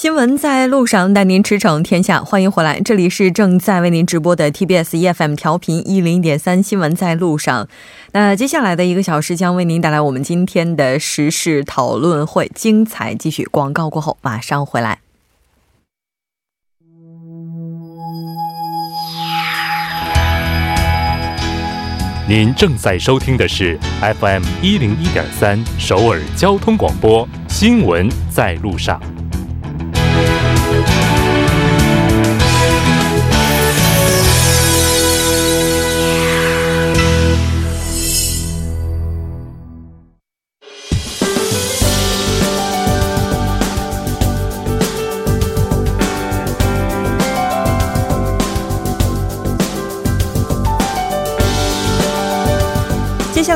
新闻在路上，带您驰骋天下。欢迎回来，这里是正在为您直播的 TBS EFM 调频一零点三。新闻在路上，那接下来的一个小时将为您带来我们今天的时事讨论会，精彩继续。广告过后马上回来。您正在收听的是 FM 一零一点三首尔交通广播，新闻在路上。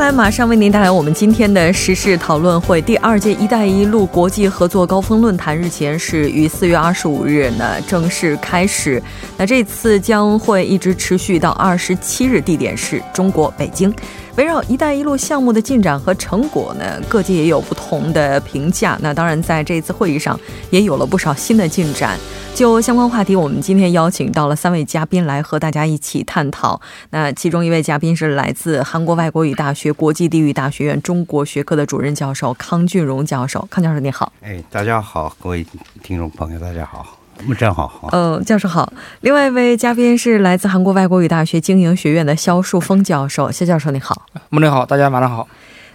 来马上为您带来我们今天的时事讨论会。第二届“一带一路”国际合作高峰论坛日前是于四月二十五日呢正式开始。那这次将会一直持续到二十七日，地点是中国北京。围绕“一带一路”项目的进展和成果呢，各界也有不同的评价。那当然，在这次会议上也有了不少新的进展。就相关话题，我们今天邀请到了三位嘉宾来和大家一起探讨。那其中一位嘉宾是来自韩国外国语大学国际地域大学院中国学科的主任教授康俊荣教授。康教授，你好。哎，大家好，各位听众朋友，大家好。木真好好，嗯，教授好。另外一位嘉宾是来自韩国外国语大学经营学院的肖树峰教授，肖教授你好，木真好，大家晚上好。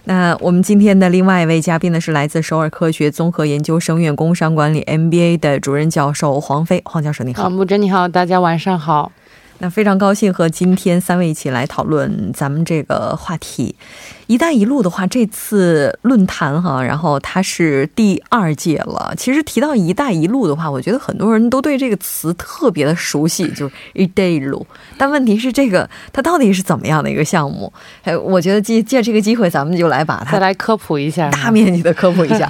那我们今天的另外一位嘉宾呢是来自首尔科学综合研究生院工商管理 MBA 的主任教授黄飞，黄教授你好，木真你好，大家晚上好。那非常高兴和今天三位一起来讨论咱们这个话题。“一带一路”的话，这次论坛哈，然后它是第二届了。其实提到“一带一路”的话，我觉得很多人都对这个词特别的熟悉，就是“一带一路”。但问题是，这个它到底是怎么样的一个项目？哎，我觉得借借这个机会，咱们就来把它再来科普一下，大面积的科普一下。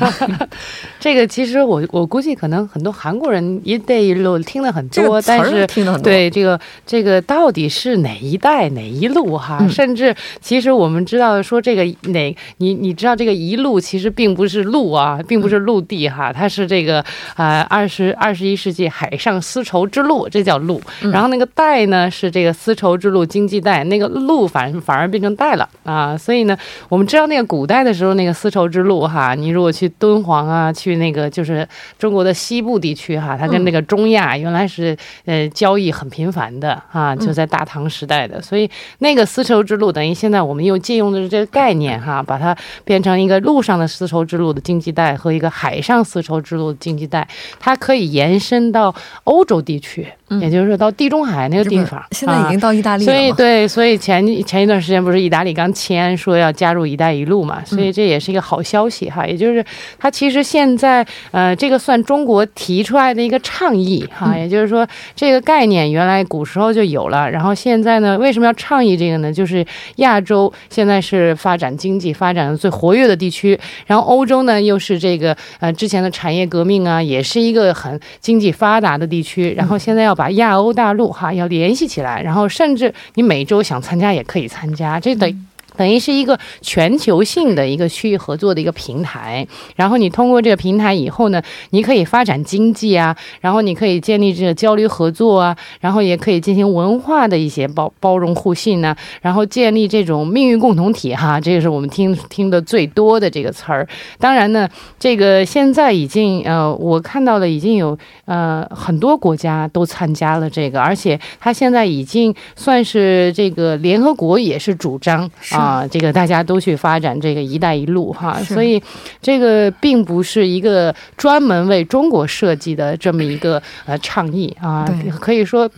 这个其实我我估计可能很多韩国人“一带一路”听的很多，但是听的很多。对这个这个到底是哪一带哪一路哈？甚至其实我们知道说这。这个哪你你知道这个一路其实并不是路啊，并不是陆地哈，它是这个呃二十二十一世纪海上丝绸之路，这叫路。然后那个带呢是这个丝绸之路经济带，那个路反反而变成带了啊。所以呢，我们知道那个古代的时候那个丝绸之路哈，你如果去敦煌啊，去那个就是中国的西部地区哈，它跟那个中亚原来是呃交易很频繁的啊，就在大唐时代的，所以那个丝绸之路等于现在我们又借用的是这个。概念哈，把它变成一个陆上的丝绸之路的经济带和一个海上丝绸之路的经济带，它可以延伸到欧洲地区。也就是说，到地中海那个地方，现在已经到意大利了。所以，对，所以前前一段时间不是意大利刚签说要加入“一带一路”嘛？所以这也是一个好消息哈。也就是它其实现在呃，这个算中国提出来的一个倡议哈。也就是说，这个概念原来古时候就有了，然后现在呢，为什么要倡议这个呢？就是亚洲现在是发展经济发展的最活跃的地区，然后欧洲呢又是这个呃之前的产业革命啊，也是一个很经济发达的地区，然后现在要。把亚欧大陆哈要联系起来，然后甚至你每周想参加也可以参加，这等。等于是一个全球性的一个区域合作的一个平台，然后你通过这个平台以后呢，你可以发展经济啊，然后你可以建立这个交流合作啊，然后也可以进行文化的一些包包容互信呢，然后建立这种命运共同体哈，这个是我们听听的最多的这个词儿。当然呢，这个现在已经呃，我看到的已经有呃很多国家都参加了这个，而且它现在已经算是这个联合国也是主张啊。啊，这个大家都去发展这个“一带一路”哈，所以这个并不是一个专门为中国设计的这么一个呃倡议啊，可以说。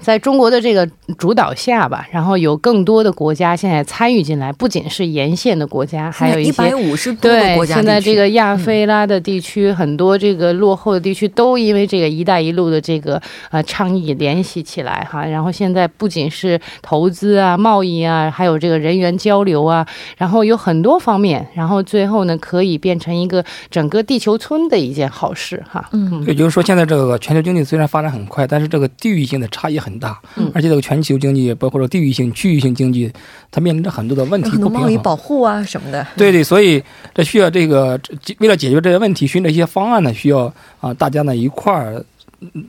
在中国的这个主导下吧，然后有更多的国家现在参与进来，不仅是沿线的国家，还有一一百些。五十多个对国，家现在这个亚非拉的地区，很多这个落后的地区都因为这个“一带一路”的这个呃倡议联系起来哈。然后现在不仅是投资啊、贸易啊，还有这个人员交流啊，然后有很多方面，然后最后呢可以变成一个整个地球村的一件好事哈。嗯也就是说，现在这个全球经济虽然发展很快，但是这个地域性的差异很大，嗯而且这个全球经济包括说地域性、区域性经济，它面临着很多的问题很多贸易不平衡。保护啊什么的。对对，所以这需要这个这为了解决这些问题，寻找一些方案呢，需要啊大家呢一块儿嗯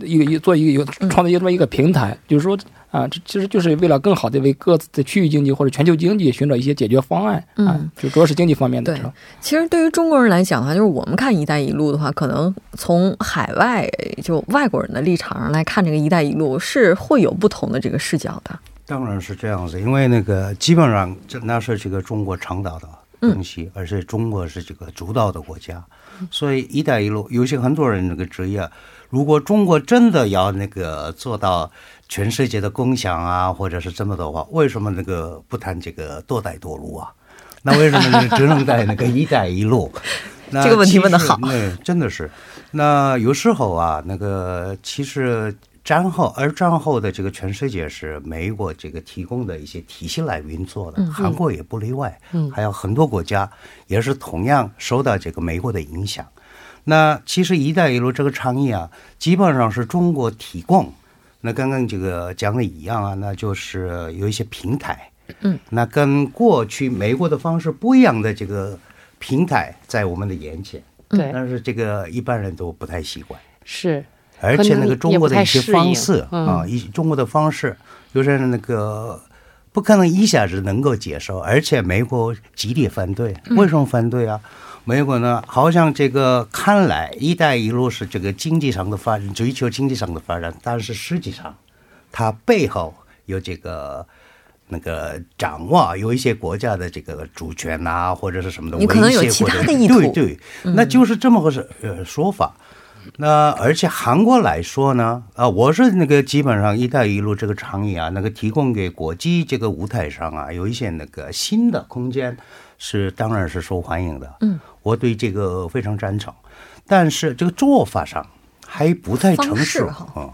一个一做一个有嗯创造一个这么一个平台，就是说啊，这其实就是为了更好的为各自的区域经济或者全球经济寻找一些解决方案啊嗯，就主要是经济方面的对？其实对于中国人来讲的话，就是我们看“一带一路”的话，可能从海外就外国人的立场上来看，这个“一带一路”是会有不同的这个视角的。当然是这样子，因为那个基本上这那是这个中国倡导的东西，而且中国是这个主导的国家，所以“一带一路”有些很多人那个职业啊，如果中国真的要那个做到全世界的共享啊，或者是这么的话，为什么那个不谈这个多带多路啊？那为什么那个只能在那个“一带一路”？那 这个问题问的好嗯，真的是。那有时候啊，那个其实战后，而战后的这个全世界是美国这个提供的一些体系来运作的，韩国也不例外，还有很多国家也是同样受到这个美国的影响。那其实“一带一路”这个倡议啊，基本上是中国提供。那刚刚这个讲的一样啊，那就是有一些平台，嗯，那跟过去美国的方式不一样的这个平台在我们的眼前，对，但是这个一般人都不太习惯，是。而且那个中国的一些方式啊，一中国的方式，就是那个不可能一下子能够接受，而且美国极力反对。为什么反对啊？美国呢，好像这个看来“一带一路”是这个经济上的发展，追求经济上的发展，但是实际上它背后有这个。那个掌握有一些国家的这个主权呐、或者是什么的威胁，你可能有其他的意图。对对，那就是这么个是呃说法。那而且韩国来说呢，啊，我是那个基本上“一带一路”这个倡议啊，那个提供给国际这个舞台上啊，有一些那个新的空间，是当然是受欢迎的。嗯，我对这个非常赞成，但是这个做法上还不太成熟哈。啊。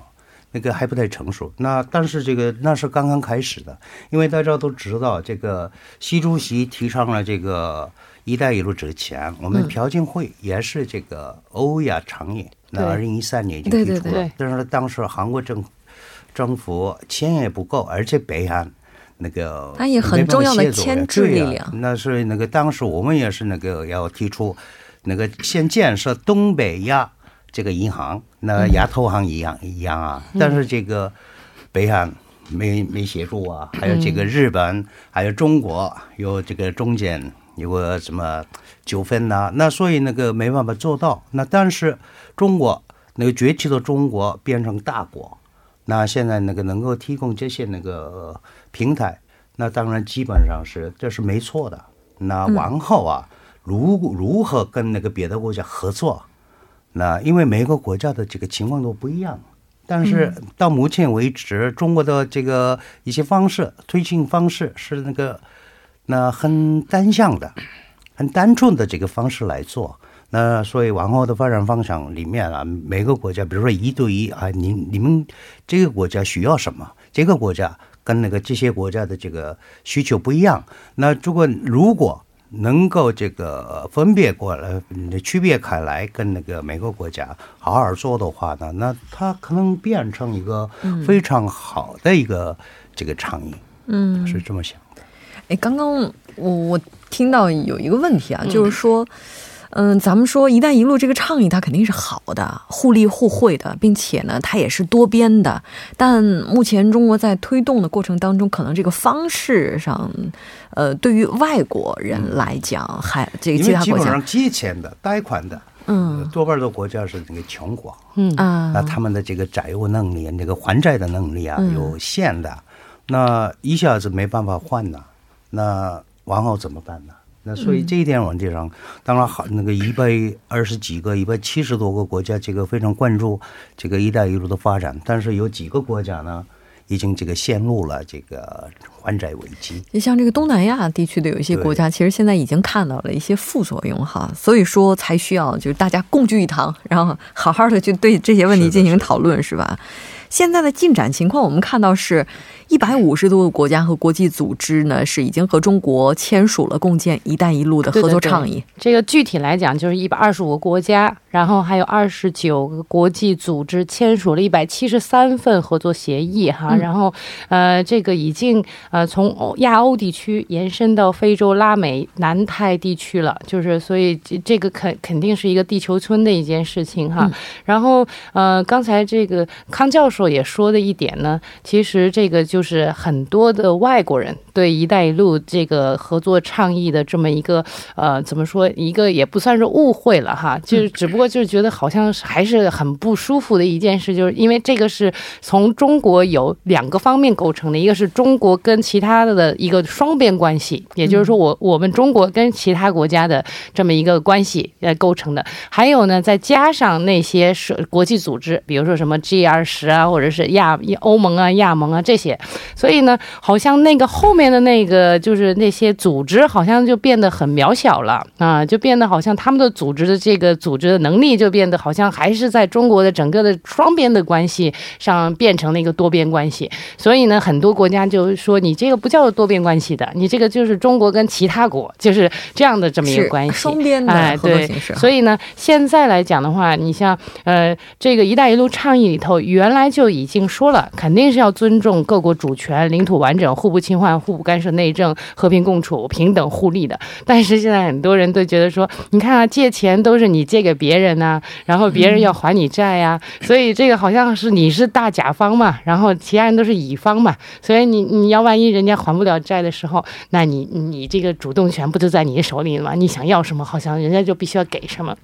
那个还不太成熟，那但是这个那是刚刚开始的，因为大家都知道，这个习主席提倡了这个“一带一路”之前，我们朴槿惠也是这个欧亚倡议，那二零一三年已经对对提出了，对。但是当时韩国政政府钱也不够，而且北韩那个它也很重要的牵制力量对呀那是那个当时我们也是那个要提出那个先建设东北亚这个银行，那亚投行一样一样啊，但是这个北韩。没没协助啊，还有这个日本，还有中国有这个中间有个什么纠纷呐、那所以那个没办法做到。那但是中国那个崛起的中国变成大国，那现在那个能够提供这些那个呃平台，那当然基本上是这是没错的。那往后啊，如如何跟那个别的国家合作？那因为每个国家的这个情况都不一样，但是到目前为止，中国的这个一些方式推进方式是那个那很单向的、很单纯的这个方式来做。那所以往后的发展方向里面啊，每个国家，比如说一对一啊，你你们这个国家需要什么，这个国家跟那个这些国家的这个需求不一样。那如果如果能够这个分别过来、嗯区别开来，跟那个美国国家好好做的话呢，那它可能变成一个非常好的一个这个倡议，嗯，是这么想的。哎，刚刚我我听到有一个问题啊，就是说，嗯、咱们说“一带一路”这个倡议它肯定是好的，互利互惠的，并且呢，它也是多边的。但目前中国在推动的过程当中，可能这个方式上，呃，对于外国人来讲，还这个因其他国家为基本上，借钱的、贷款的，嗯多半的国家是那个穷国，嗯啊那，他们的这个债务能力、那个还债的能力啊嗯有限的，那一下子没办法还呢，那往后怎么办呢？那所以这一点问题上，当然好，那个一百二十几个、一百七十多个国家，这个非常关注这个“一带一路”的发展，但是有几个国家呢，已经这个陷入了这个还债危机。你像这个东南亚地区的有一些国家，其实现在已经看到了一些副作用哈，所以说才需要就是大家共聚一堂，然后好好的去对这些问题进行讨论，是吧？现在的进展情况，我们看到是。一百五十多个国家和国际组织呢，是已经和中国签署了共建“一带一路”的合作倡议。这个具体来讲，就是一百二十五个国家，然后还有二十九个国际组织签署了一百七十三份合作协议哈。然后，呃，这个已经呃从亚欧地区延伸到非洲、拉美、南太地区了。就是所以这个肯肯定是一个地球村的一件事情哈。然后，呃，刚才这个康教授也说的一点呢，其实这个就。是很多的外国人对“一带一路”这个合作倡议的这么一个呃，怎么说一个也不算是误会了哈，就是只不过就是觉得好像还是很不舒服的一件事，就是因为这个是从中国有两个方面构成的，一个是中国跟其他的的一个双边关系，也就是说我我们中国跟其他国家的这么一个关系来构成的，还有呢再加上那些是国际组织，比如说什么 G 二十啊，或者是亚欧盟啊、亚盟啊这些。所以呢，好像那个后面的那个就是那些组织，好像就变得很渺小了啊，就变得好像他们的组织的这个组织的能力就变得好像还是在中国的整个的双边的关系上变成了一个多边关系。所以呢，很多国家就说你这个不叫多边关系的，你这个就是中国跟其他国就是这样的这么一个关系，双边的合作形式。所以呢，现在来讲的话，你像呃这个“一带一路”倡议里头，原来就已经说了，肯定是要尊重各国。主权、领土完整、互不侵犯、互不干涉内政、和平共处、平等互利的。但是现在很多人都觉得说，你看啊，借钱都是你借给别人呐，然后别人要还你债呀，所以这个好像是你是大甲方嘛，然后其他人都是乙方嘛，所以你你要万一人家还不了债的时候，那你你这个主动权不就在你手里了吗？你想要什么，好像人家就必须要给什么。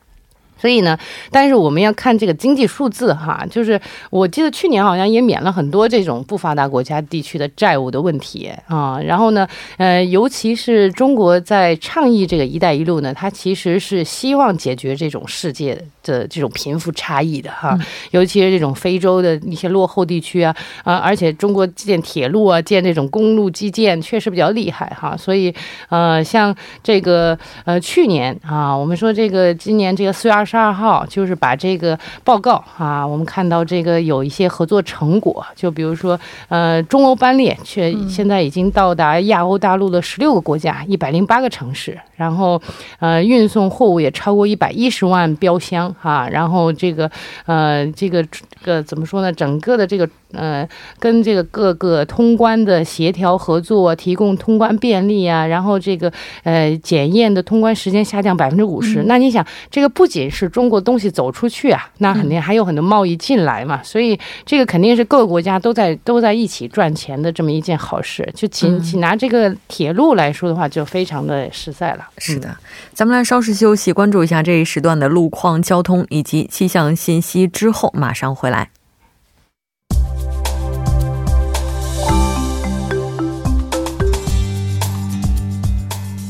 所以呢，但是我们要看这个经济数字哈，就是我记得去年好像也免了很多这种不发达国家地区的债务的问题啊。然后呢，呃，尤其是中国在倡议这个“一带一路”呢，它其实是希望解决这种世界的这种贫富差异的哈，尤其是这种非洲的一些落后地区啊啊，而且中国建铁路啊，建这种公路基建确实比较厉害哈。所以呃，像这个呃去年啊，我们说这个今年这个四月二十。十二号就是把这个报告啊，我们看到这个有一些合作成果，就比如说，呃，中欧班列却现在已经到达亚欧大陆的十六个国家，一百零八个城市，然后，呃，运送货物也超过一百一十万标箱哈，然后这个，呃，这个这个怎么说呢？整个的这个。呃，跟这个各个通关的协调合作，提供通关便利啊，然后这个呃检验的通关时间下降百分之五十。那你想，这个不仅是中国东西走出去啊，那肯定还有很多贸易进来嘛。所以这个肯定是各个国家都在都在一起赚钱的这么一件好事。就仅仅拿这个铁路来说的话，就非常的实在了。是的，咱们来稍事休息，关注一下这一时段的路况、交通以及气象信息，之后马上回来。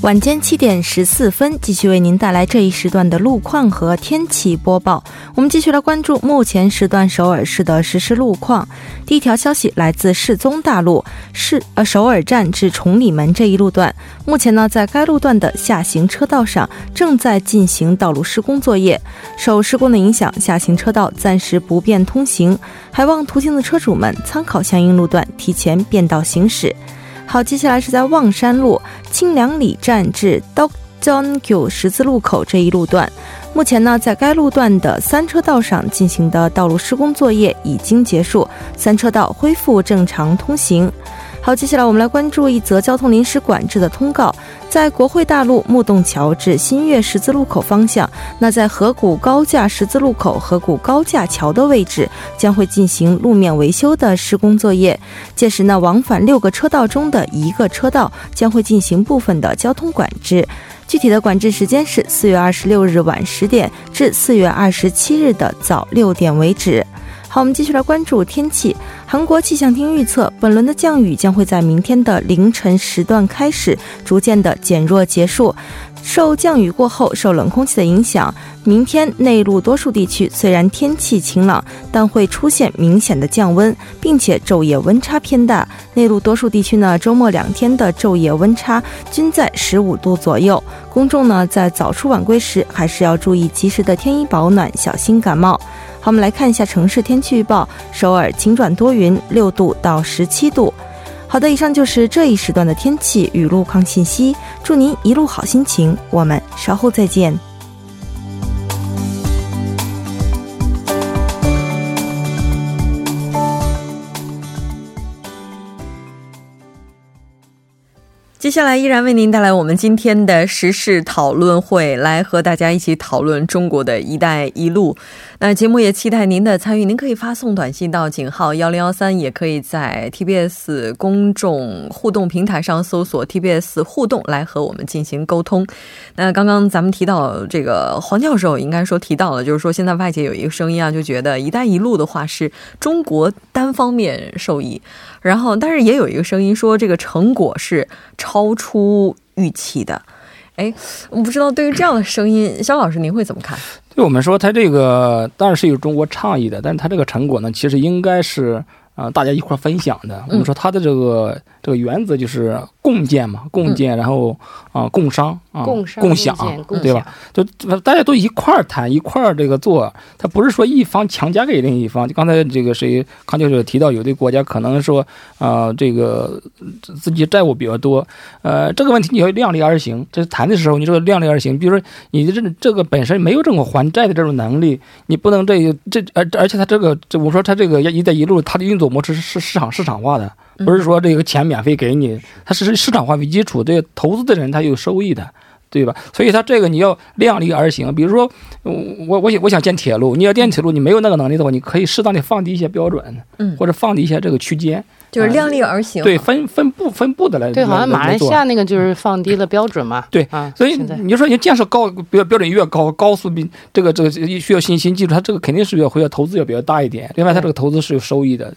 晚间七点十四分，继续为您带来这一时段的路况和天气播报。我们继续来关注目前时段首尔市的实时路况。第一条消息来自世宗大路市呃首尔站至崇礼门这一路段，目前呢在该路段的下行车道上正在进行道路施工作业，受施工的影响，下行车道暂时不便通行，还望途经的车主们参考相应路段，提前变道行驶。好，接下来是在望山路清凉里站至 Dokjongyu 十字路口这一路段，目前呢，在该路段的三车道上进行的道路施工作业已经结束，三车道恢复正常通行。好，接下来我们来关注一则交通临时管制的通告。在国会大路木洞桥至新月十字路口方向，那在河谷高架十字路口河谷高架桥的位置将会进行路面维修的施工作业。届时呢，往返六个车道中的一个车道将会进行部分的交通管制。具体的管制时间是四月二十六日晚十点至四月二十七日的早六点为止。好，我们继续来关注天气。韩国气象厅预测，本轮的降雨将会在明天的凌晨时段开始，逐渐的减弱结束。受降雨过后，受冷空气的影响，明天内陆多数地区虽然天气晴朗，但会出现明显的降温，并且昼夜温差偏大。内陆多数地区呢，周末两天的昼夜温差均在十五度左右。公众呢，在早出晚归时，还是要注意及时的添衣保暖，小心感冒。好，我们来看一下城市天气预报：首尔晴转多云，六度到十七度。好的，以上就是这一时段的天气与路况信息。祝您一路好心情，我们稍后再见。接下来依然为您带来我们今天的时事讨论会，来和大家一起讨论中国的一带一路。那节目也期待您的参与，您可以发送短信到井号幺零幺三，也可以在 TBS 公众互动平台上搜索 TBS 互动来和我们进行沟通。那刚刚咱们提到这个黄教授，应该说提到了，就是说现在外界有一个声音啊，就觉得一带一路的话是中国单方面受益。然后，但是也有一个声音说，这个成果是超出预期的。哎，我不知道对于这样的声音，肖老师您会怎么看？对我们说，他这个当然是有中国倡议的，但是他这个成果呢，其实应该是啊大家一块分享的。我们说他的这个这个原则就是。共建嘛，共建，然后啊，共商啊，共享，对吧？就大家都一块儿谈，一块儿这个做，它不是说一方强加给另一方。就刚才这个谁康教授提到，有的国家可能说啊，这个自己债务比较多，呃，这个问题你要量力而行。这谈的时候，你说量力而行，比如说你这这个本身没有这种还债的这种能力，你不能这这而而且他这个，这我说他这个一带一路，它的运作模式是市场市场化的。不是说这个钱免费给你，它是市场化为基础，这投资的人他有收益的，对吧？所以他这个你要量力而行。比如说，我我想我想建铁路，你要建铁路，你没有那个能力的话，你可以适当的放低一些标准，嗯，或者放低一些这个区间。就是量力而行，对分分步分步的来对，好像马来西亚那个就是放低了标准嘛。对啊，所以你就说你建设高标标准越高，高速比这个这个需要信心技术，它这个肯定是要会要投资要比较大一点。另外，它这个投资是有收益的，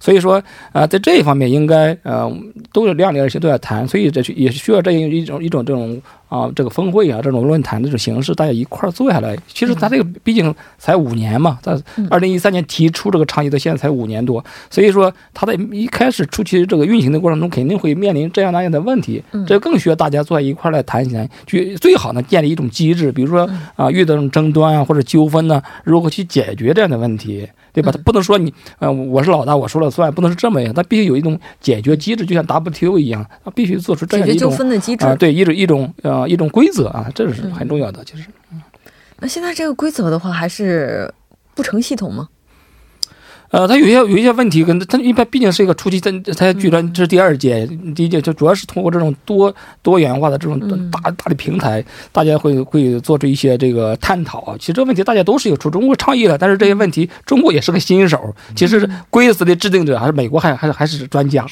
所以说啊，在这一方面应该呃都是量力而行，都要谈。所以这也是需要这样一种一种这种啊这个峰会啊这种论坛的这种形式，大家一块儿坐下来。其实它这个毕竟才五年嘛，在二零一三年提出这个倡议到现在才五年多，所以说它在一。开始初期这个运行的过程中，肯定会面临这样那样的问题，这更需要大家坐在一块来谈一谈，去最好呢建立一种机制，比如说啊遇到这种争端啊或者纠纷呢，如何去解决这样的问题，对吧？他不能说你呃我是老大我说了算，不能是这么样，他必须有一种解决机制，就像 WTO 一样，他必须做出这样一种啊对一种一种呃一种规则啊，这是很重要的，其实。那现在这个规则的话，还是不成系统吗？呃，它有些有一些问题，跟它一般毕竟是一个初期，它它居然这是第二届，第一届就主要是通过这种多多元化的这种大大的平台，大家会会做出一些这个探讨。其实这个问题大家都是有出中国倡议了，但是这些问题中国也是个新手。其实规则的制定者还是美国，还还是还是专家，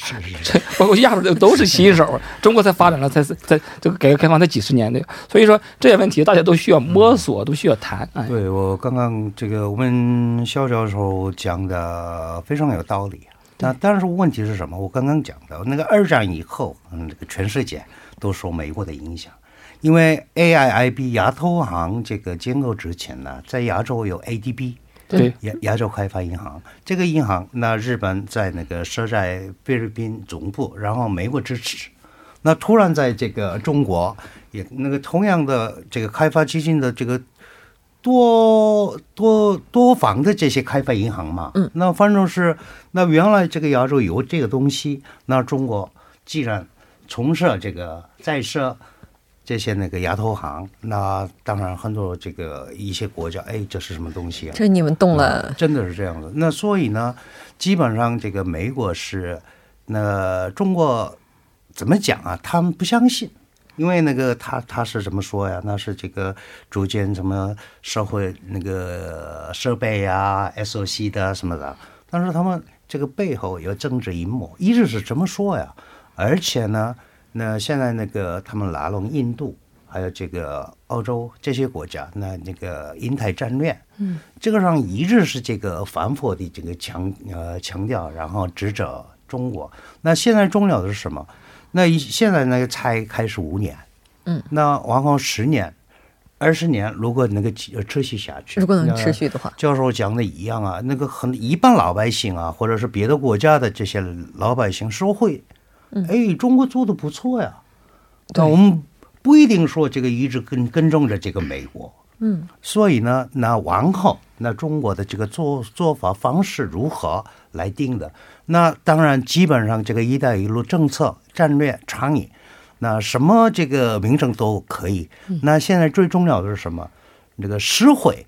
包括亚洲的都是新手。中国才发展了才是在这个改革开放才几十年的，所以说这些问题大家都需要摸索，都需要谈。对我刚刚这个我们肖教授讲的。呃，非常有道理。那但是问题是什么？我刚刚讲的那个二战以后，嗯，这个全世界都受美国的影响，因为 AIIB 亚投行这个建构之前呢，在亚洲有 ADB，对亚亚洲开发银行这个银行，那日本在那个设在菲律宾总部，然后美国支持。那突然在这个中国也那个同样的这个开发基金的这个。多多多房的这些开发银行嘛，嗯，那反正是那原来这个亚洲有这个东西，那中国既然重设这个再设这些那个亚投行，那当然很多这个一些国家，哎，这是什么东西啊？这你们动了，真的是这样子。那所以呢，基本上这个美国是那中国怎么讲啊？他们不相信。因为那个他他是怎么说呀？那是这个逐渐什么社会那个设备呀、SOC 的什么的，但是他们这个背后有政治阴谋，一直是这么说呀。而且呢，那现在那个他们拉拢印度，还有这个澳洲这些国家，那那个印太战略，嗯，这个上一直是这个反复的这个强呃强调，然后指责中国。那现在重要的是什么？那一现在那个才开始五年，嗯，那往后十年、二十年，如果能够持持续下去，如果能持续的话，教授讲的一样啊，那个很一般老百姓啊，或者是别的国家的这些老百姓说会，哎，中国做的不错呀。但我们不一定说这个一直跟跟踪着这个美国，嗯，所以呢，那往后那中国的这个做做法方式如何来定的？那当然，基本上这个“一带一路”政策战略倡议，那什么这个名称都可以。那现在最重要的是什么？这个实惠，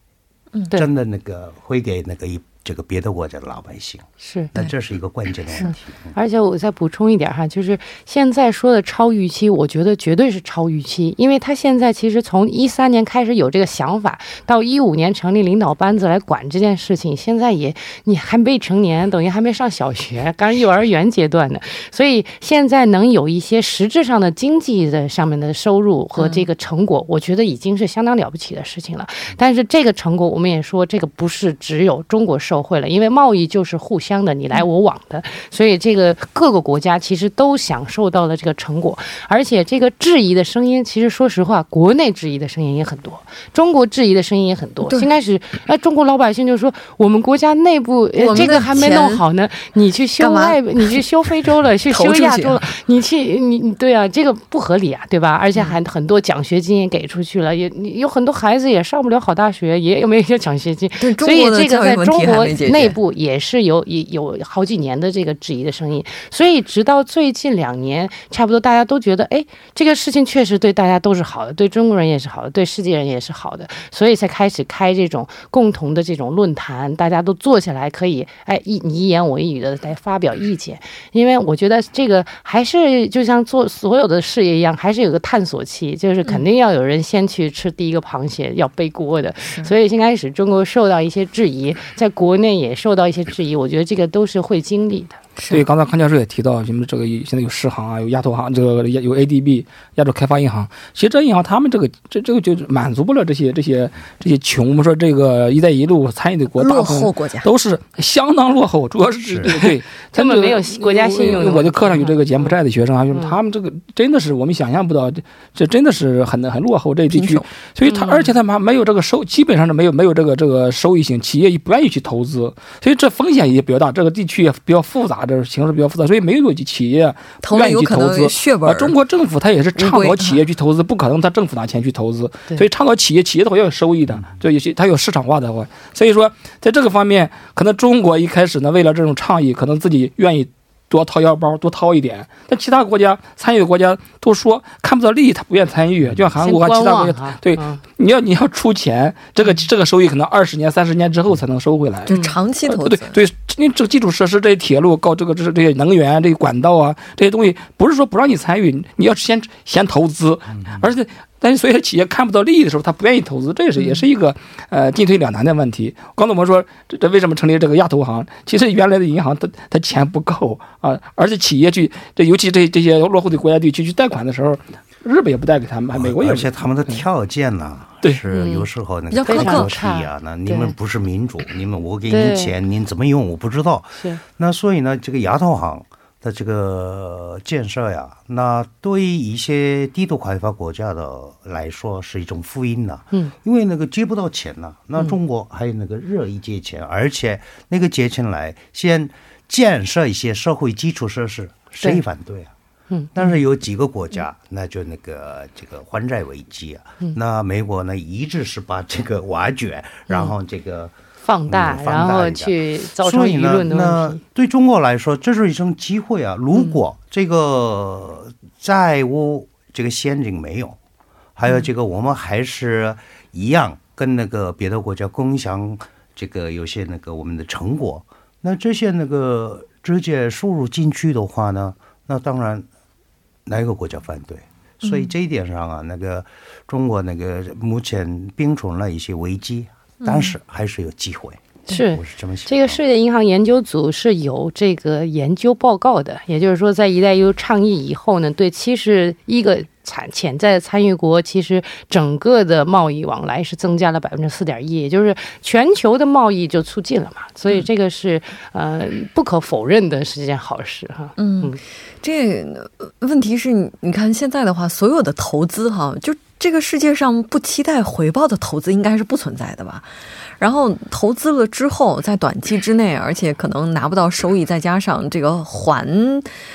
对真的那个会给那个一这个别的国家的老百姓，是。但这是一个关键的问题。而且我再补充一点哈，就是现在说的超预期，我觉得绝对是超预期，因为他现在其实从一三年开始有这个想法，到一五年成立领导班子来管这件事情，现在也你还没成年，等于还没上小学，刚幼儿园阶段的，所以现在能有一些实质上的经济的上面的收入和这个成果，我觉得已经是相当了不起的事情了。但是这个成果，我们也说，这个不是只有中国受惠了，因为贸易就是互相的，你来我往的，所以这个各个国家其实都享受到了这个成果。而且这个质疑的声音，其实说实话，国内质疑的声音也很多，中国质疑的声音也很多。先开始，哎，中国老百姓就说，我们国家内部、呃这个还没弄好呢，你去修外，你去修非洲了，去修亚洲了，你去你你对啊，这个不合理啊，对吧？而且还很多奖学金也给出去了，也你有很多孩子也上不了好大学，也有没有奖学金。对中所以国的教育这个在问题还中国内部也是有也有好几年的这个质疑的声音，所以直到最近两年，差不多大家都觉得，哎，这个事情确实对大家都是好的，对中国人也是好的，对世界人也是好的，所以才开始开这种共同的这种论坛，大家都坐下来可以，哎，一你一言我一语的来发表意见，因为我觉得这个还是就像做所有的事业一样，还是有个探索期，就是肯定要有人先去吃第一个螃蟹，要背锅的。所以先开始中国受到一些质疑，在国国内也受到一些质疑，我觉得这个都是会经历的。对，刚才康教授也提到，什么这个现在有世行啊，有亚投行，这个有 ADB 亚洲开发银行。其实这银行他们这个这这个就满足不了这些这些这些穷。我们说这个“一带一路”参与的国大落部分后国家，都是相当落后，主要是对对，他这个根本没有国家信用我的课上有这个柬埔寨的学生啊，就是嗯。他们这个真的是我们想象不到，这这真的是很很落后这地区，所以他嗯。而且他们还没有这个收，基本上是没有没有这个这个收益性，企业也不愿意去投资，所以这风险也比较大，这个地区也比较复杂，这个形势比较复杂，所以没有企业愿意去投资。啊，血本儿。中国政府它也是倡导企业去投资，不可能他政府拿钱去投资，所以倡导企业，企业的话要有收益的，就有些它有市场化的话，所以说在这个方面，可能中国一开始呢，为了这种倡议，可能自己愿意多掏腰包，多掏一点，但其他国家参与的国家都说看不到利益，他不愿参与，就像韩国啊，其他国家，对嗯你要你要出钱，这个这个收益可能二十年、三十年之后才能收回来。就长期投资，呃对对，因为这个基础设施、这些铁路、搞这个这是这些能源、这些管道啊，这些东西，不是说不让你参与，你要先先投资，而且但是所以企业看不到利益的时候，他不愿意投资，这也是也是一个呃进退两难的问题。刚才我们说这这为什么成立这个亚投行？其实原来的银行它它钱不够啊，而且企业去这尤其这这些落后的国家地区去贷款的时候，日本也不贷给他们，美国也不而且他们的条件呢，对。是有时候那比较苛刻个太多题啊，那你们不是民主，你们我给你钱，您怎么用我不知道。是。那所以呢，这个亚投行的这个建设呀，那对于一些低度开发国家的来说是一种福音呐、嗯，因为那个借不到钱呐、那中国还有那个热意借钱，而且那个借钱来先建设一些社会基础设施，谁反对啊？嗯，但是有几个国家，那就那个这个还债危机啊，嗯。那美国呢一直是把这个挖掘，然后这个。放大，然后去造成舆论的那问题。对中国来说，这是一种机会啊！如果这个债务这个陷阱没有，还有这个我们还是一样跟那个别的国家共享这个有些那个我们的成果，那这些那个直接输入进去的话呢，那当然哪个国家反对？所以这一点上啊，那个中国那个目前并存了一些危机，但是还是有机会。是我是这么想。这个世界银行研究组是有这个研究报告的，也就是说，在“一带一路”倡议以后呢，对七十一个产潜在的参与国，其实整个的贸易往来是增加了百分之四点一，也就是全球的贸易就促进了嘛。所以这个是呃不可否认的是件好事哈。嗯，这问题是你你看现在的话，所有的投资哈，就这个世界上不期待回报的投资应该是不存在的吧？然后投资了之后，在短期之内，而且可能拿不到收益，再加上这个还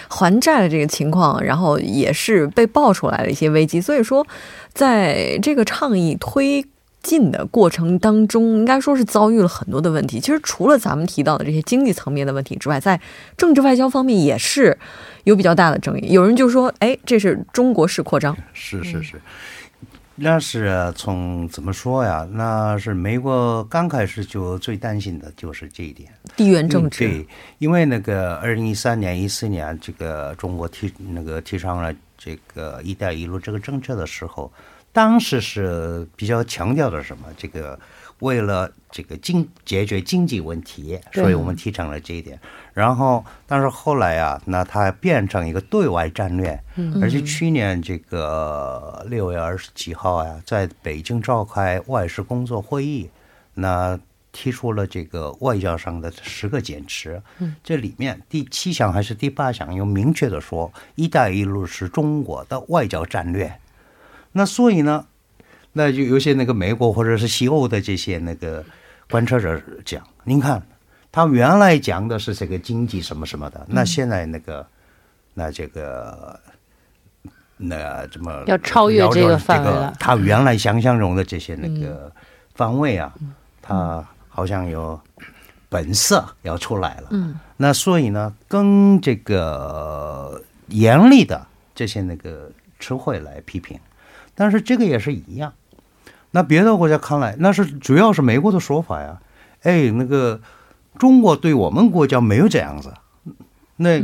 还债的这个情况，然后也是被爆出来了一些危机。所以说，在这个倡议推进的过程当中，应该说是遭遇了很多的问题。其实除了咱们提到的这些经济层面的问题之外，在政治外交方面也是有比较大的争议。有人就说：“哎，这是中国式扩张。”是是是。那是从怎么说呀？那是美国刚开始就最担心的就是这一点，地缘政治。对，因为那个二零一三年、一四年，这个中国提那个提倡了这个“一带一路”这个政策的时候，当时是比较强调的什么？这个。为了这个经解决经济问题，所以我们提倡了这一点。然后，但是后来啊，那它变成一个对外战略。嗯。而且去年这个六月二十几号呀，在北京召开外事工作会议，那提出了这个外交上的十个坚持。嗯。这里面第七项还是第八项有明确的说，“一带一路”是中国的外交战略。那所以呢？那就有些那个美国或者是西欧的这些那个观察者讲，您看，他原来讲的是这个经济什么什么的，那现在那个，那这个，那怎么要超越这个范围了？他原来想象中的这些那个方位啊，他好像有本色要出来了。嗯，那所以呢，跟这个严厉的这些那个词汇来批评，但是这个也是一样。那别的国家看来，那是主要是美国的说法呀。哎，那个中国对我们国家没有这样子，那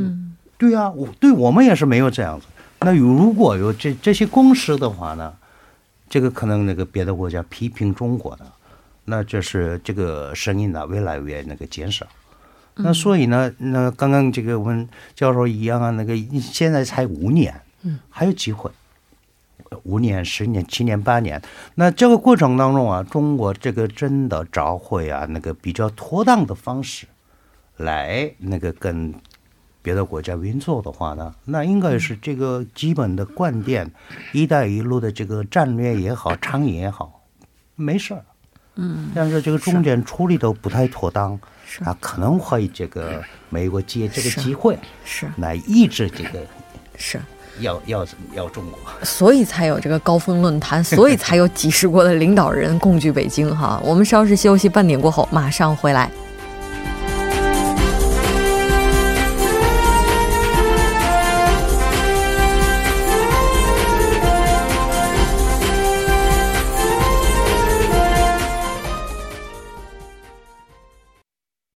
对呀，我对我们也是没有这样子。那如果有这这些公识的话呢，这个可能那个别的国家批评中国的，那这是这个声音呢越来越那个减少。那所以呢，那刚刚这个我们教授一样啊，那个现在才五年，嗯，还有机会。五年、十年、七年、八年，那这个过程当中啊，中国这个真的找回啊那个比较妥当的方式，来那个跟别的国家运作的话呢，那应该是这个基本的观点，“一带一路”的这个战略也好，倡议也好，没事儿。嗯，但是这个中间处理都不太妥当，啊，可能会这个美国借这个机会是。来抑制这个是。要要要中国，所以才有这个高峰论坛，所以才有几十国的领导人共聚北京哈。我们稍事休息，半点过后马上回来。